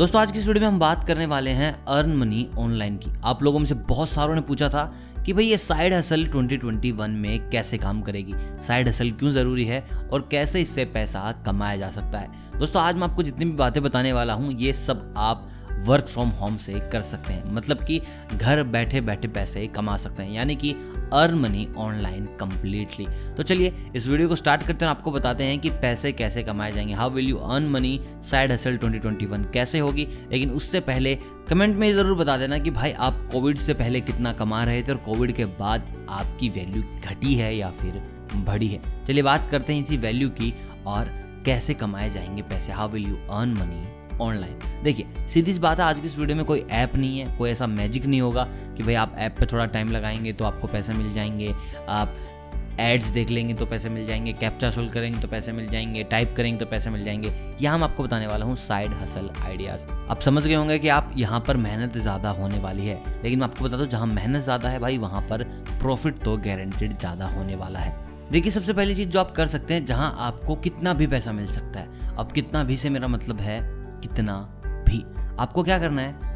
दोस्तों, आज की इस वीडियो में हम बात करने वाले हैं अर्न मनी ऑनलाइन की। आप लोगों में से बहुत सारों ने पूछा था कि भाई ये साइड हसल 2021 में कैसे काम करेगी? साइड हसल क्यों ज़रूरी है और कैसे इससे पैसा कमाया जा सकता है? दोस्तों, आज मैं आपको जितनी भी बातें बताने वाला हूँ, ये सब आप वर्क फ्रॉम होम से कर सकते हैं। मतलब कि घर बैठे बैठे पैसे कमा सकते हैं, यानी कि अर्न मनी ऑनलाइन कंप्लीटली तो चलिए, इस वीडियो को स्टार्ट करते हैं आपको बताते हैं कि पैसे कैसे कमाए जाएँगे। How will you earn money side hustle 2021 कैसे होगी? लेकिन उससे पहले कमेंट में ज़रूर बता देना कि भाई, आप कोविड से पहले कितना कमा रहे थे और कोविड के बाद आपकी वैल्यू घटी है या फिर बढ़ी है। चलिए बात करते हैं इसी वैल्यू की और कैसे कमाए जाएँगे पैसे। How will you earn money online देखिए, सीधी सी बात है, आज की इस वीडियो में कोई ऐप नहीं है, कोई ऐसा मैजिक नहीं होगा कि भाई आप ऐप पे थोड़ा टाइम लगाएँगे तो आपको पैसे मिल जाएँगे, आप एड्स देख लेंगे तो पैसे मिल जाएँगे कैप्चा सोल्व करेंगे तो पैसे मिल जाएँगे टाइप करेंगे तो पैसे मिल जाएँगे। यहाँ हम आपको बताने वाला हूँ साइड हसल आइडियाज़ आप समझ गए होंगे कि आप यहाँ पर मेहनत ज़्यादा होने वाली है, लेकिन मैं आपको बता दूँ, जहाँ मेहनत ज़्यादा है भाई, वहाँ पर प्रॉफिट तो गारंटेड ज़्यादा होने वाला है। देखिए, सबसे पहली चीज़ जो आप कर सकते हैं, जहाँ आपको कितना भी पैसा मिल सकता है। अब कितना भी से मेरा मतलब है कितना भी। आपको क्या करना है?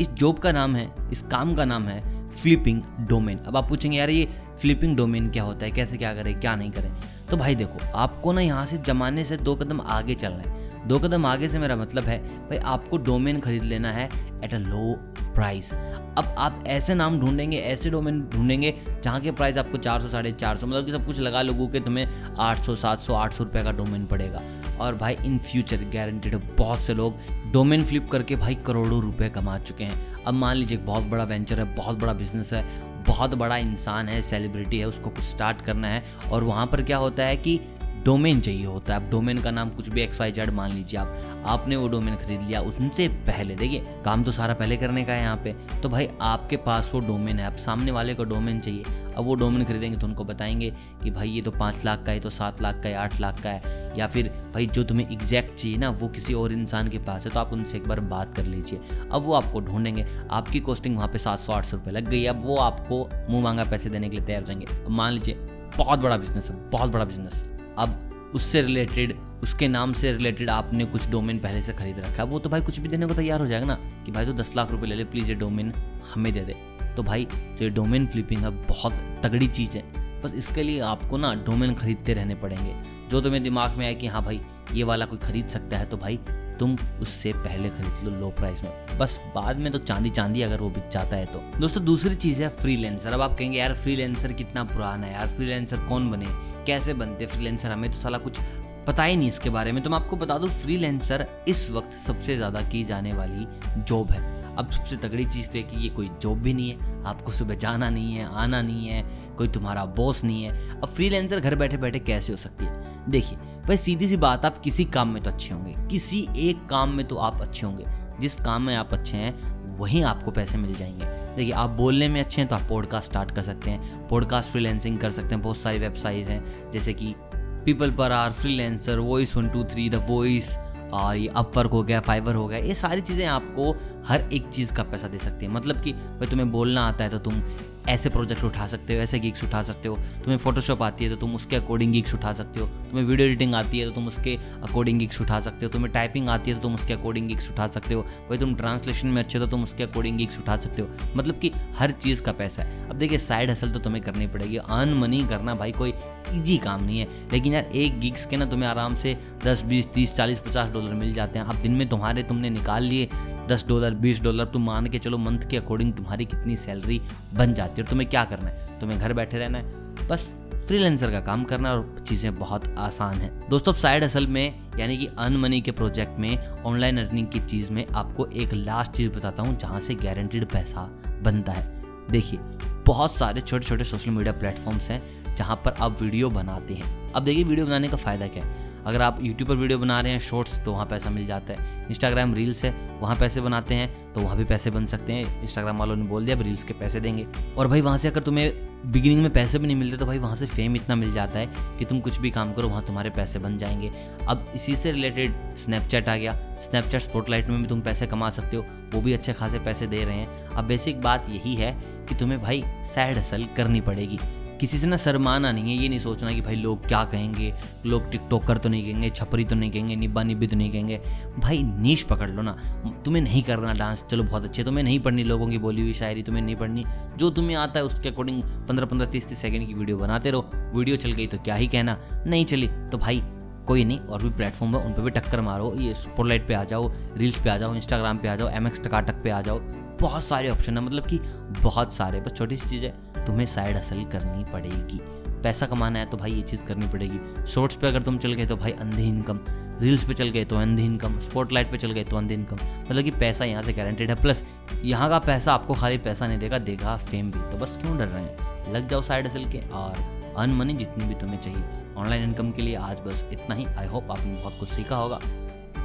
इस जॉब का नाम है, इस काम का नाम है फ्लिपिंग डोमेन अब आप पूछेंगे, यार ये फ्लिपिंग डोमेन क्या होता है? कैसे क्या करें? क्या नहीं करें? तो भाई देखो, आपको ना यहाँ से जमाने से दो कदम आगे चलना है। दो कदम आगे से मेरा मतलब है, भाई आपको डोमेन खरीद लेना है एट अ लो प्राइस अब आप ऐसे नाम ढूंढेंगे, ऐसे डोमेन ढूंढेंगे, जहाँ के प्राइस आपको चार सौ, साढ़े चार सौ मतलब कि सब कुछ लगा लोगों के तुम्हें आठ सौ, सात सौ, आठ सौ रुपये का डोमेन पड़ेगा। और भाई इन फ्यूचर गारंटेड बहुत से लोग डोमेन फ्लिप करके भाई करोड़ों रुपए कमा चुके हैं। अब मान लीजिए, बहुत बड़ा वेंचर है, बहुत बड़ा बिज़नेस है, बहुत बड़ा इंसान है सेलिब्रिटी है, उसको कुछ स्टार्ट करना है, और वहाँ पर क्या होता है कि डोमेन चाहिए होता है। आप डोमेन का नाम कुछ भी एक्स वाई जेड मान लीजिए आप। आपने वो डोमेन खरीद लिया उनसे पहले। देखिए, काम तो सारा पहले करने का है यहाँ पे। तो भाई, आपके पास वो डोमेन है। आप सामने वाले को डोमेन चाहिए। अब वो डोमेन खरीदेंगे तो उनको बताएँगे कि भाई, ये तो पाँच लाख का है तो सात लाख का है, आठ लाख का है। या फिर, भाई, जो तुम्हें एग्जैक्ट चाहिए ना, वो किसी और इंसान के पास है तो आप उनसे एक बार बात कर लीजिए। अब वो आपको ढूंढेंगे। आपकी कॉस्टिंग वहाँ पे सात सौ, आठ सौ रुपये लग गई अब वो आपको मुँह मांगा पैसे देने के लिए तैयार जाएँगे। मान लीजिए, बहुत बड़ा बिज़नेस है, बहुत बड़ा बिज़नेस अब उससे रिलेटेड उसके नाम से रिलेटेड आपने कुछ डोमेन पहले से खरीद रखा है। वो तो भाई कुछ भी देने को तैयार हो जाएगा ना कि भाई तो दस लाख रुपए ले ले प्लीज़ ये डोमेन हमें दे दे। तो भाई जो ये डोमेन फ्लिपिंग है, बहुत तगड़ी चीज़ है। बस इसके लिए आपको ना डोमेन खरीदते रहने पड़ेंगे। जो तुम्हें दिमाग में आए कि हाँ भाई, ये वाला कोई खरीद सकता है तो भाई तुम उससे पहले खरीद लो लो प्राइस में। बस बाद में तो चांदी चांदी अगर वो बिक जाता है तो। दोस्तों, दूसरी चीज़ है फ्रीलेंसर अब आप कहेंगे, यार फ्रीलेंसर कितना पुराना है यार फ्रीलेंसर कौन बने? कैसे बनते फ्रीलेंसर हमें तो साला कुछ पता ही नहीं इसके बारे में। तो मैं आपको बता दूँ फ्रीलेंसर इस वक्त सबसे ज़्यादा की जाने वाली जॉब है। अब सबसे तगड़ी चीज़ तो है कि ये कोई जॉब भी नहीं है, आपको सुबह जाना नहीं है, आना नहीं है, कोई तुम्हारा बॉस नहीं है। अब फ्रीलेंसर घर बैठे बैठे कैसे हो सकती है? देखिए भाई, सीधी सी बात, आप किसी काम में तो अच्छे होंगे। किसी एक काम में तो आप अच्छे होंगे। जिस काम में आप अच्छे हैं, वहीं आपको पैसे मिल जाएँगे। देखिए, आप बोलने में अच्छे हैं तो आप पॉडकास्ट स्टार्ट कर सकते हैं। पॉडकास्ट फ्रीलेंसिंग कर सकते हैं, बहुत सारी वेबसाइट हैं। जैसे कि people per hour freelancer voice one two three the voice और ये अपवर्क हो गया फाइवर हो गया। ये सारी चीज़ें आपको हर एक चीज़ का पैसा दे सकती है। मतलब कि भाई, तुम्हें बोलना आता है तो तुम ऐसे प्रोजेक्ट उठा सकते हो, ऐसे गिग्स उठा सकते हो। तुम्हें फोटोशॉप आती है तो तुम उसके अकॉर्डिंग गिग्स उठा सकते हो। तुम्हें वीडियो एडिटिंग आती है तो तुम उसके अकॉर्डिंग गिग्स उठा सकते हो। तुम्हें टाइपिंग आती है तो तुम उसके अकॉर्डिंग गिग्स उठा सकते हो। भाई, तुम ट्रांसलेशन में अच्छे हो तो तुम उसके अकॉर्डिंग गिग्स उठा सकते हो। मतलब कि हर चीज़ का पैसा है। अब देखिए साइड हसल तो तुम्हें करनी पड़ेगी। अर्न मनी करना भाई कोई ईजी काम नहीं है। लेकिन यार, एक गिग्स के ना तुम्हें आराम से दस, बीस, तीस, चालीस, पचास डॉलर मिल जाते हैं। अब दिन में तुम्हारे तुमने निकाल लिए दस डॉलर बीस डॉलर तुम मान के चलो मंथ के अकॉर्डिंग तुम्हारी कितनी सैलरी बन जाती और तुम्हें क्या करना है? तुम्हें घर बैठे रहना है। बस फ्रीलेंसर का काम करना और चीज़ें बहुत आसान है। दोस्तों साइड असल में, यानी कि अन मनी के प्रोजेक्ट में ऑनलाइन अर्निंग की चीज़ में आपको एक लास्ट चीज़ बताता हूँ, जहाँ से गारंटीड पैसा बनता है। देखिए, बहुत सारे छोटे छोटे सोशल मीडिया प्लेटफॉर्म्स हैं जहाँ पर आप वीडियो बनाते हैं। अब देखिए वीडियो बनाने का फ़ायदा क्या है? अगर आप यूट्यूब पर वीडियो बना रहे हैं शॉर्ट्स तो वहाँ पैसा मिल जाता है। इंस्टाग्राम रील्स है, वहाँ पैसे बनाते हैं तो वहाँ भी पैसे बन सकते हैं। इंस्टाग्राम वालों ने बोल दिया रील्स के पैसे देंगे। और भाई, वहाँ से अगर तुम्हें बिगिनिंग में पैसे भी नहीं मिलते तो भाई, वहाँ से फेम इतना मिल जाता है कि तुम कुछ भी काम करो, वहाँ तुम्हारे पैसे बन जाएँगे। अब इसी से रिलेटेड स्नैपचैट आ गया। स्नैपचैट स्पॉटलाइट में भी तुम पैसे कमा सकते हो, वो भी अच्छे खासे पैसे दे रहे हैं। अब बेसिक बात यही है कि तुम्हें भाई साइड हसल करनी पड़ेगी। किसी से ना शर्माना नहीं है, ये नहीं सोचना कि भाई लोग क्या कहेंगे, लोग टिकटॉकर तो नहीं कहेंगे, छपरी तो नहीं कहेंगे, निब्बा निब्बी तो नहीं कहेंगे। भाई नीच पकड़ लो ना। तुम्हें नहीं करना डांस, चलो बहुत अच्छे, तुम्हें नहीं पढ़नी लोगों की बोली हुई शायरी, तुम्हें नहीं पढ़नी। जो तुम्हें आता है उसके अकॉर्डिंग पंद्रह पंद्रह तीस तीस सेकेंड की वीडियो बनाते रहो। वीडियो चल गई तो क्या ही कहना। नहीं चली तो भाई कोई नहीं, और भी प्लेटफॉर्म है, उन पर भी टक्कर मारो। ये स्पॉटलाइट पे आ जाओ रील्स पे आ जाओ इंस्टाग्राम पे आ जाओ एम एक्स टकाटक पे आ जाओ। बहुत सारे ऑप्शन है मतलब कि बहुत सारे, बस छोटी सी चीज़ है। तुम्हें साइड हसल करनी पड़ेगी। पैसा कमाना है तो भाई ये चीज़ करनी पड़ेगी। शॉर्ट्स पे अगर तुम चल गए तो भाई अंधे इनकम रील्स पे चल गए तो अंधे इनकम स्पॉटलाइट पे चल गए तो अंधे इनकम मतलब कि पैसा यहाँ से गारंटेड है। प्लस यहाँ का पैसा आपको खाली पैसा नहीं देगा देगा फेम भी। तो बस क्यों डर रहे हैं? लग जाओ साइड हसल के और अन मनी जितनी भी तुम्हें चाहिए। ऑनलाइन इनकम के लिए आज बस इतना ही। आई होप आपने बहुत कुछ सीखा होगा।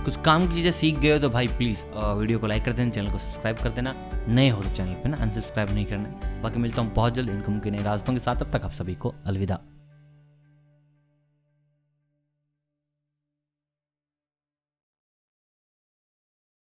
कुछ काम की चीज़ें सीख गए हो तो भाई प्लीज़ वीडियो को लाइक कर देना चैनल को सब्सक्राइब कर देना। नए हो तो चैनल पे ना अनसब्सक्राइब नहीं करना। बाकी मिलता हूँ बहुत जल्द इनकम के नए रास्तों के साथ। अब तक आप सभी को अलविदा।